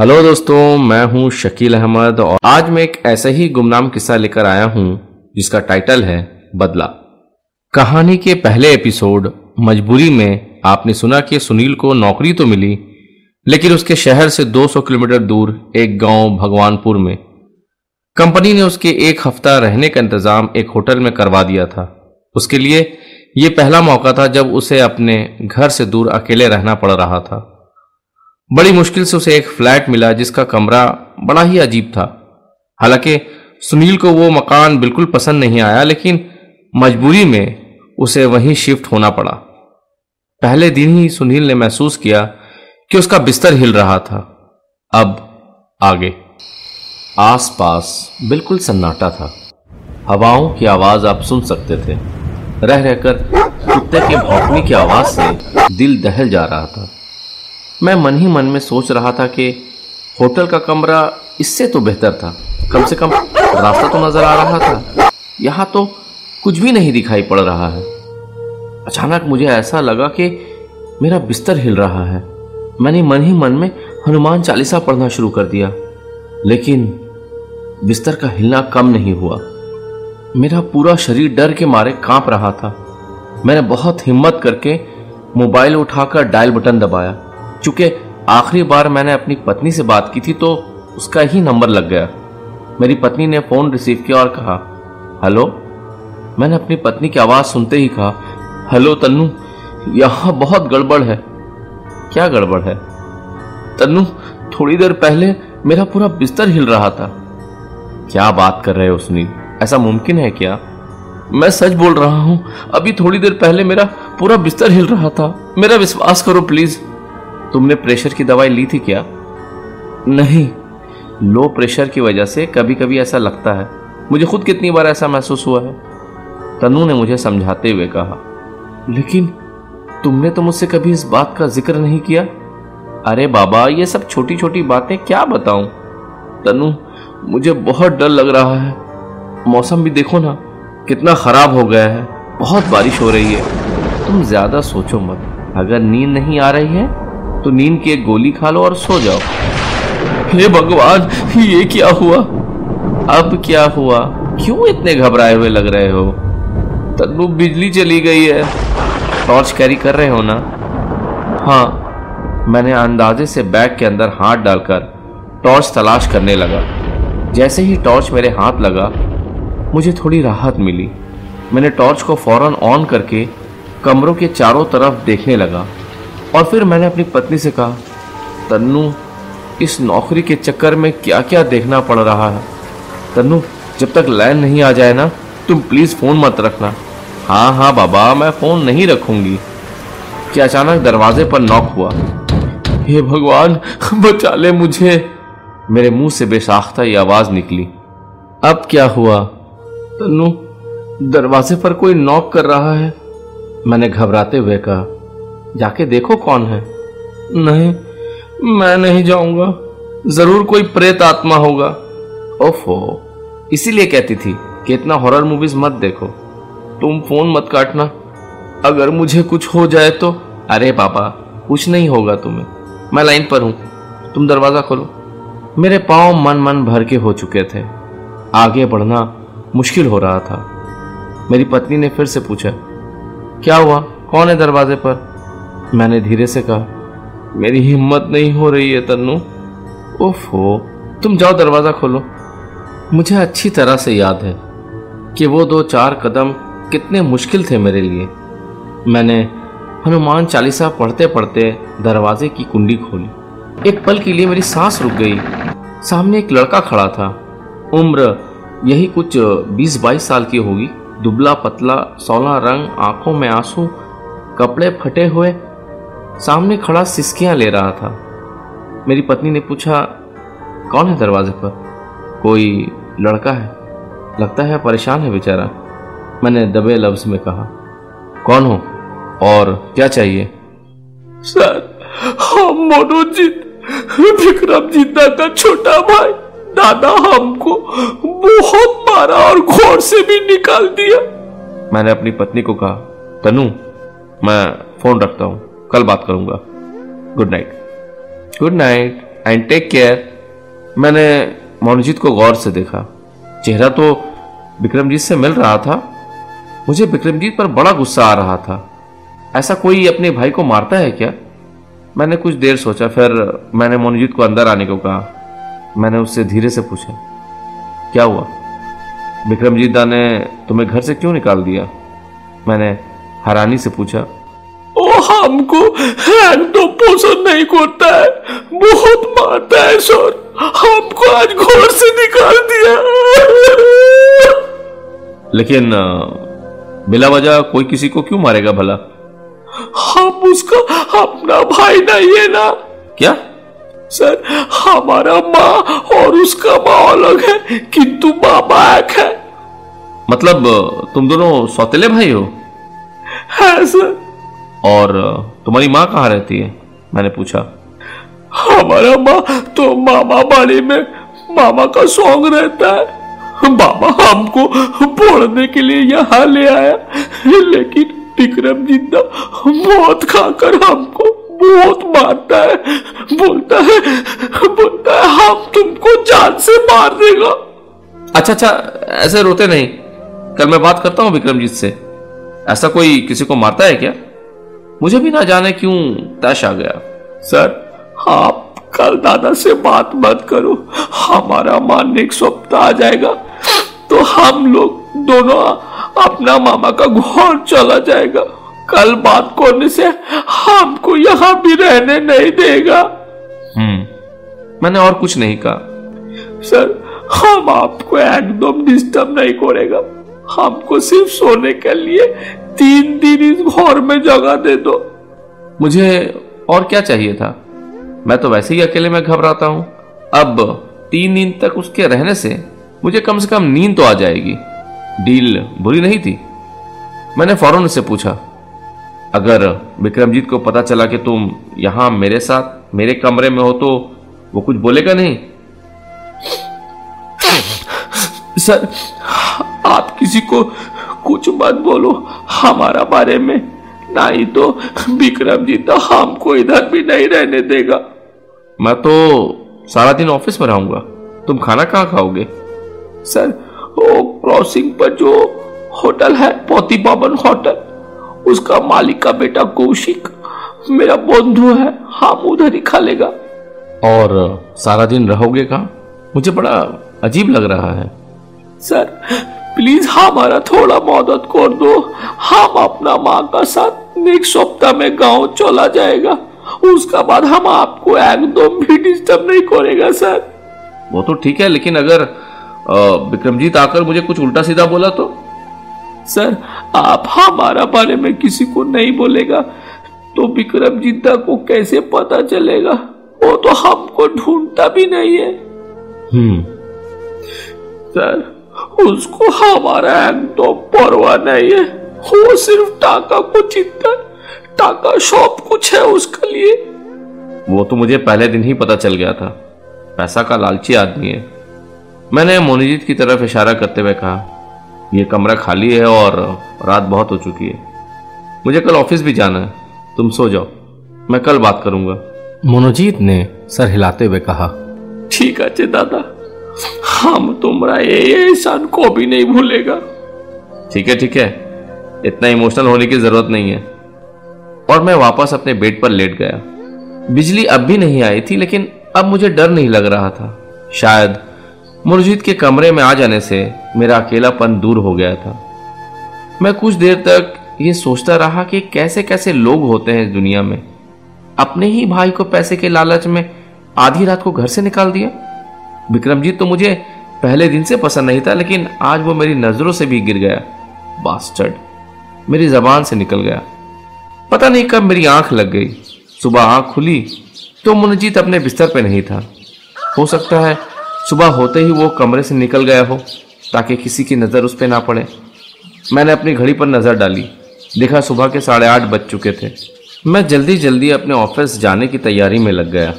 Hello दोस्तों, मैं हूँ शकील अहमद और आज मैं एक ऐसा ही गुमनाम किस्सा लेकर आया हूँ, जिसका टाइटल है बदला। कहानी के पहले एपिसोड मजबूरी में आपने सुना कि सुनील को नौकरी तो मिली, लेकिन उसके शहर से 200 किलोमीटर दूर एक गाँव भगवानपुर में। कंपनी ने उसके एक हफ़्ता रहने का इंतज़ाम एक होटल में करवा दिया था। उसके लिए यह पहला मौका था जब उसे अपने घर से दूर अकेले रहना पड़ रहा था। बड़ी मुश्किल से उसे एक फ्लैट मिला जिसका कमरा बड़ा ही अजीब था। हालाँकि सुनील को वो मकान बिल्कुल पसंद नहीं आया, लेकिन मजबूरी में उसे वहीं शिफ्ट होना पड़ा। पहले दिन ही सुनील ने महसूस किया कि उसका बिस्तर हिल रहा था। अब आगे। आसपास बिल्कुल सन्नाटा था। हवाओं की आवाज़ आप सुन सकते थे। रह रहकर कुत्ते के भौंकने की आवाज़ से दिल दहल जा रहा था। मैं मन ही मन में सोच रहा था कि होटल का कमरा इससे तो बेहतर था। कम से कम रास्ता तो नज़र आ रहा था। यहाँ तो कुछ भी नहीं दिखाई पड़ रहा है। अचानक मुझे ऐसा लगा कि मेरा बिस्तर हिल रहा है। मैंने मन ही मन में हनुमान चालीसा पढ़ना शुरू कर दिया। लेकिन बिस्तर का हिलना कम नहीं हुआ। मेरा पूरा शरीर डर के मारे काँप रहा था। मैंने बहुत हिम्मत करके मोबाइल उठाकर डायल बटन दबाया। चूँकि आखिरी बार मैंने अपनी पत्नी से बात की थी तो उसका ही नंबर लग गया। मेरी पत्नी ने फ़ोन रिसीव किया और कहा, हेलो? मैंने अपनी पत्नी की आवाज़ सुनते ही कहा, हेलो तन्नू, यहाँ बहुत गड़बड़ है। क्या गड़बड़ है? तन्नू, थोड़ी देर पहले मेरा पूरा बिस्तर हिल रहा था। क्या बात कर रहे हो सुनील, ऐसा मुमकिन है क्या? मैं सच बोल रहा हूँ, अभी थोड़ी देर पहले मेरा पूरा बिस्तर हिल रहा था। मेरा विश्वास करो प्लीज़। तुमने प्रेशर की दवाई ली थी क्या? नहीं। लो प्रेशर की वजह से कभी कभी ऐसा लगता है। मुझे खुद कितनी बार ऐसा महसूस हुआ है? तनु ने मुझे समझाते हुए कहा, लेकिन तुमने तो मुझसे कभी इस बात का ज़िक्र नहीं किया? अरे बाबा, ये सब छोटी छोटी बातें क्या बताऊँ? तनु, मुझे बहुत डर लग रहा है। मौसम भी देखो ना, कितना खराब हो गया है। बहुत बारिश हो रही है। तुम ज़्यादा सोचो मत। अगर नींद नहीं आ रही है तो नींद की एक गोली खा लो और सो जाओ। हे भगवान, ये क्या हुआ? अब क्या हुआ? क्यों इतने घबराए हुए लग रहे हो? तन्नू बिजली चली गई है। टॉर्च कैरी कर रहे हो ना? हाँ मैंने अंदाजे से बैग के अंदर हाथ डालकर टॉर्च तलाश करने लगा। जैसे ही टॉर्च मेरे हाथ लगा, मुझे थोड़ी राहत मिली। मैंने टॉर्च को फ़ौरन ऑन करके कमरों के चारों तरफ़ देखने लगा। और फिर मैंने अपनी पत्नी से कहा, तन्नू, इस नौकरी के चक्कर में क्या क्या देखना पड़ रहा है? तन्नू, जब तक लाइन नहीं आ जाए ना, तुम प्लीज़ फ़ोन मत रखना। हाँ हाँ बाबा, मैं फ़ोन नहीं रखूँगी। कि अचानक दरवाजे पर नॉक हुआ। हे भगवान, बचा ले मुझे। मेरे मुँह से बेसाख्ता ये आवाज़ निकली। अब क्या हुआ? तन्नू, दरवाजे पर कोई नॉक कर रहा है? मैंने घबराते हुए कहा। जाके देखो कौन है। नहीं, मैं नहीं जाऊँगा। ज़रूर कोई प्रेत आत्मा होगा। ओफो, इसीलिए कहती थी कि इतना हॉरर मूवीज़ मत देखो। तुम फ़ोन मत काटना। अगर मुझे कुछ हो जाए तो। अरे पापा, कुछ नहीं होगा तुम्हें। मैं लाइन पर हूँ। तुम दरवाज़ा खोलो। मेरे पाँव मन मन भर के हो चुके थे। आगे बढ़ना मुश्किल हो रहा था। मेरी पत्नी ने फिर से पूछा, क्या हुआ? कौन है दरवाजे पर? मैंने धीरे से कहा, मेरी हिम्मत नहीं हो रही है, तन्नू। ओफो तुम जाओ दरवाज़ा खोलो। मुझे अच्छी तरह से याद है कि वो दो चार कदम कितने मुश्किल थे मेरे लिए। मैंने हनुमान चालीसा पढ़ते पढ़ते दरवाजे की कुंडी खोली। एक पल के लिए मेरी सांस रुक गई। सामने एक लड़का खड़ा था। उम्र यही कुछ बीस बाईस साल की होगी। दुबला पतला सोलह रंग, आँखों में आँसू, कपड़े फटे हुए सामने खड़ा सिस्कियाँ ले रहा था। मेरी पत्नी ने पूछा, कौन है दरवाजे पर? कोई लड़का है? लगता है परेशान है बेचारा। मैंने दबे लफ्ज में कहा, कौन हो? और क्या चाहिए? सर, हम मनोजीत विक्रम जीता का छोटा भाई, दादा हमको बहुत मारा और घोर से भी निकाल दिया। मैंने अपनी पत्नी को कहा, तनु, मैं फ़ोन रखता हूँ। कल बात करूँगा। Good night good night and take care मैंने मोनजीत को गौर से देखा। चेहरा तो विक्रमजीत से मिल रहा था। मुझे विक्रमजीत पर बड़ा गुस्सा आ रहा था। ऐसा कोई अपने भाई को मारता है क्या? मैंने कुछ देर सोचा, फिर मैंने मोनजीत को अंदर आने को कहा। मैंने उससे धीरे से पूछा, क्या हुआ? विक्रमजीत दा ने तुम्हें घर से क्यों निकाल दिया? मैंने हैरानी से पूछा हमको एकदम पसंद नहीं करता है। बहुत मारता है सर हमको आज घर से निकाल दिया। लेकिन बिला वजह कोई किसी को क्यों मारेगा भला? हम उसका अपना भाई नहीं है ना। क्या? सर हमारा माँ और उसका माँ अलग है किंतु बाबा एक है। मतलब तुम दोनों सौतेले भाई हो? है सर और तुम्हारी माँ कहाँ रहती है? मैंने पूछा। हमारा माँ तो मामा बाड़ी में मामा का सॉन्ग रहता है। मामा हमको पढ़ने के लिए यहाँ ले आया। लेकिन विक्रम ज़िंदा मौत खाकर हमको बहुत मारता है। बोलता है बोलता है, हम तुमको जान से मार देगा। अच्छा अच्छा ऐसे रोते नहीं। कल मैं बात करता हूँ विक्रमजीत से। ऐसा कोई किसी को मारता है क्या? मुझे भी ना जाने क्यों तश आ गया। सर आप कल दादा से बात मत करो। हमारा मानने एक सप्ताह आ जाएगा तो हम लोग दोनों अपना मामा का घर चला जाएगा। कल बात करने से हमको यहाँ भी रहने नहीं देगा। हम्म मैंने और कुछ नहीं कहा। सर हम आपको एकदम डिस्टर्ब नहीं करेगा। हमको सिर्फ़ सोने के लिए तीन दिन इस घर में जगह दे दो। मुझे और क्या चाहिए था? मैं तो वैसे ही अकेले में घबराता हूँ। अब तीन दिन तक उसके रहने से मुझे कम से कम नींद तो आ जाएगी। डील बुरी नहीं थी? मैंने फ़ौरन उससे पूछा अगर विक्रमजीत को पता चला कि तुम यहाँ मेरे साथ मेरे कमरे में हो तो वो कुछ बोलेगा नहीं? सर किसी को कुछ मत बोलो। हमारा बारे में नहीं तो विक्रम जी तो हमको इधर भी नहीं रहने देगा। मैं तो सारा दिन ऑफ़िस में रहूँगा। तुम खाना कहाँ खाओगे? सर वो क्रॉसिंग पर जो होटल है पोती पवन होटल उसका मालिक का बेटा कौशिक मेरा बंधु है हम उधर ही खा लेगा। और सारा दिन रहोगे कहा? मुझे बड़ा अजीब लग रहा है। सर प्लीज़ हमारा थोड़ा मदद कर दो। हम अपना माँ का साथ नेक्स्ट सप्ताह में गाँव चला जाएगा। उसका बाद हम आपको एकदम भी डिस्टर्ब नहीं करेगा सर वो तो ठीक है लेकिन अगर विक्रमजीत आकर मुझे कुछ उल्टा सीधा बोला तो? सर आप हमारा बारे में किसी को नहीं बोलेगा। तो विक्रमजीत को कैसे पता चलेगा? वो तो हमको ढूंढता भी नहीं है। हम्म। सर उसको हमारा एकदम परवाह नहीं है। वो सिर्फ़ टाका को चिंता टाका सब कुछ है उसके लिए। वो तो मुझे पहले दिन ही पता चल गया था। पैसा का लालची आदमी है। मैंने मोनीजीत की तरफ़ इशारा करते हुए कहा यह कमरा खाली है और रात बहुत हो चुकी है। मुझे कल ऑफ़िस भी जाना है। तुम सो जाओ। मैं कल बात करूँगा। मोनोजीत ने सर हिलाते हुए कहा ठीक है दादा। हम तुम्हारा ये एहसान को भी नहीं भूलेगा। ठीक है ठीक है। इतना इमोशनल होने की ज़रूरत नहीं है। और मैं वापस अपने बेड पर लेट गया। बिजली अब भी नहीं आई थी, लेकिन अब मुझे डर नहीं लग रहा था। शायद मुरजीत के कमरे में आ जाने से मेरा अकेलापन दूर हो गया था। मैं कुछ देर तक ये सोचता रहा कि कैसे कैसे लोग होते हैं दुनिया में। अपने ही भाई को पैसे के लालच में आधी रात को घर से निकाल दिया। विक्रमजीत तो मुझे पहले दिन से पसंद नहीं था, लेकिन आज वो मेरी नज़रों से भी गिर गया। बास्टर्ड मेरी जबान से निकल गया। पता नहीं कब मेरी आँख लग गई। सुबह आँख खुली तो मुनजीत अपने बिस्तर पे नहीं था। हो सकता है सुबह होते ही वो कमरे से निकल गया हो, ताकि किसी की नज़र उस पर ना पड़े। मैंने अपनी घड़ी पर नज़र डाली। देखा सुबह के साढ़े आठ बज चुके थे। मैं जल्दी जल्दी अपने ऑफ़िस जाने की तैयारी में लग गया।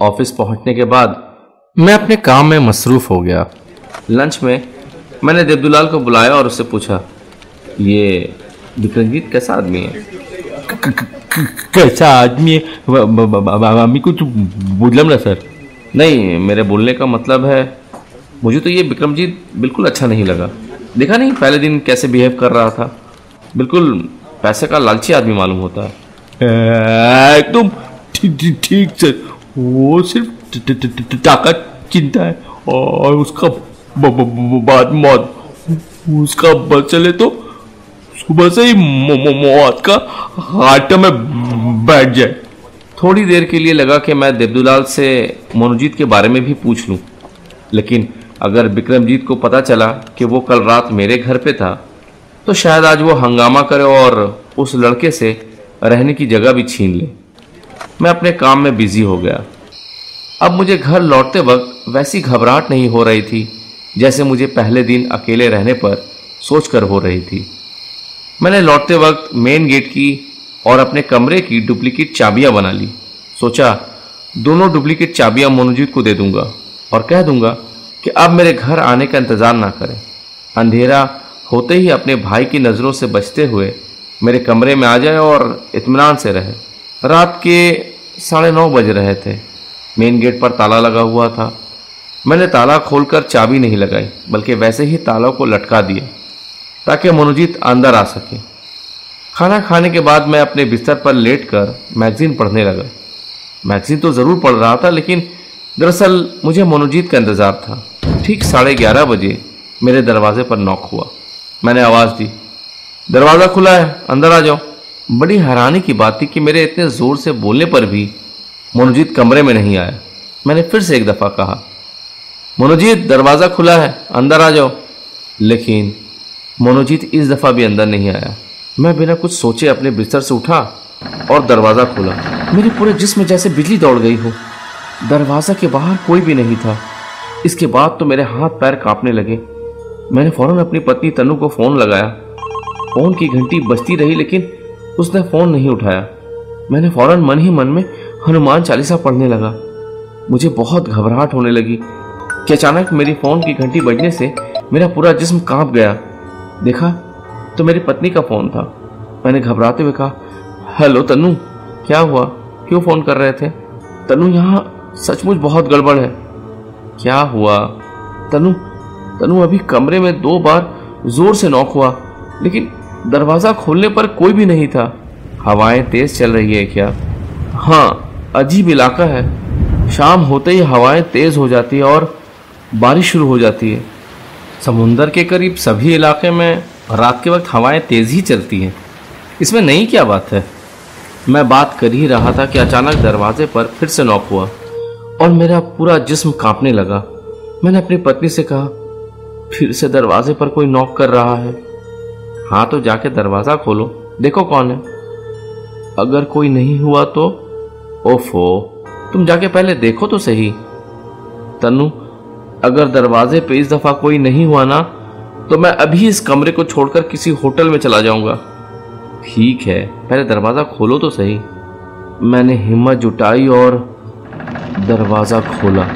ऑफ़िस पहुँचने के बाद मैं अपने काम में मसरूफ हो गया। लंच में मैंने देवदुलाल को बुलाया और उससे पूछा ये विक्रमजीत कैसा आदमी है? कैसा आदमी है? कुछ बुझलम ना सर। नहीं मेरे बोलने का मतलब है मुझे तो ये विक्रमजीत बिल्कुल अच्छा नहीं लगा। देखा नहीं पहले दिन कैसे बिहेव कर रहा था। बिल्कुल पैसे का लालची आदमी मालूम होता है। एकदम ठीक सर। वो सिर्फ़ टाका चिंता है और उसका बाद मौत उसका बस चले तो सुबह से ही मौत का हाथ में बैठ जाए थोड़ी देर के लिए लगा कि मैं देवदुलाल से मनोजीत के बारे में भी पूछ लूँ लेकिन अगर विक्रमजीत को पता चला कि वो कल रात मेरे घर पे था तो शायद आज वो हंगामा करे और उस लड़के से रहने की जगह भी छीन ले मैं अपने काम में बिज़ी हो गया अब मुझे घर लौटते वक्त वैसी घबराहट नहीं हो रही थी, जैसे मुझे पहले दिन अकेले रहने पर सोचकर हो रही थी। मैंने लौटते वक्त मेन गेट की और अपने कमरे की डुप्लीकेट चाबियाँ बना ली। सोचा, दोनों डुप्लीकेट चाबियाँ मोनोजीत को दे दूँगा और कह दूँगा कि अब मेरे घर आने का इंतज़ार ना करें। अंधेरा होते ही अपने भाई की नज़रों से बचते हुए मेरे कमरे में आ जाए और इतमान से रहे। रात के साढ़े नौ बज रहे थे। मेन गेट पर ताला लगा हुआ था। मैंने ताला खोलकर चाबी नहीं लगाई, बल्कि वैसे ही ताला को लटका दिया, ताकि मनोजीत अंदर आ सके। खाना खाने के बाद मैं अपने बिस्तर पर लेटकर मैगजीन पढ़ने लगा। मैगजीन तो ज़रूर पढ़ रहा था, लेकिन दरअसल मुझे मनोजीत का इंतज़ार था। ठीक साढ़े ग्यारह बजे मेरे दरवाजे पर नॉक हुआ। मैंने आवाज़ दी, दरवाज़ा खुला है, अंदर आ जाओ। बड़ी हैरानी की बात थी कि मेरे इतने ज़ोर से बोलने पर भी मनोजीत कमरे में नहीं आया। मैंने फिर से एक दफ़ा कहा, मनोजीत, दरवाज़ा खुला है, अंदर आ जाओ। लेकिन मनोजीत इस दफ़ा भी अंदर नहीं आया। मैं बिना कुछ सोचे अपने बिस्तर से उठा और दरवाज़ा खोला। मेरे पूरे जिस्म जैसे बिजली दौड़ गई हो। दरवाज़ा के बाहर कोई भी नहीं था। इसके बाद तो मेरे हाथ पैर कांपने लगे। मैंने फ़ौरन अपनी पत्नी तनु को फ़ोन लगाया। फ़ोन की घंटी बजती रही, लेकिन उसने फ़ोन नहीं उठाया। मैंने फ़ौरन मन ही मन में हनुमान चालीसा पढ़ने लगा। मुझे बहुत घबराहट होने लगी कि अचानक मेरी फ़ोन की घंटी बजने से मेरा पूरा जिस्म काँप गया। देखा तो मेरी पत्नी का फ़ोन था। मैंने घबराते हुए कहा, हेलो तनु क्या हुआ? क्यों फ़ोन कर रहे थे? तनु यहाँ सचमुच बहुत गड़बड़ है। क्या हुआ? तनु तनु अभी कमरे में दो बार ज़ोर से नॉक हुआ, लेकिन दरवाज़ा खोलने पर कोई भी नहीं था। हवाएँ तेज चल रही है क्या? हाँ अजीब इलाका है। शाम होते ही हवाएँ तेज हो जाती है और बारिश शुरू हो जाती है। समुंदर के करीब सभी इलाके में रात के वक्त हवाएँ तेज ही चलती हैं। इसमें नई क्या बात है? मैं बात कर ही रहा था कि अचानक दरवाजे पर फिर से नॉक हुआ और मेरा पूरा जिस्म कांपने लगा। मैंने अपनी पत्नी से कहा, फिर से दरवाजे पर कोई नॉक कर रहा है? हाँ तो जाके दरवाज़ा खोलो। देखो कौन है। अगर कोई नहीं हुआ तो ओफो, तुम जाके पहले देखो तो सही। तनु अगर दरवाजे पे इस दफ़ा कोई नहीं हुआ ना तो मैं अभी इस कमरे को छोड़कर किसी होटल में चला जाऊँगा। ठीक है, पहले दरवाज़ा खोलो तो सही। मैंने हिम्मत जुटाई और दरवाज़ा खोला।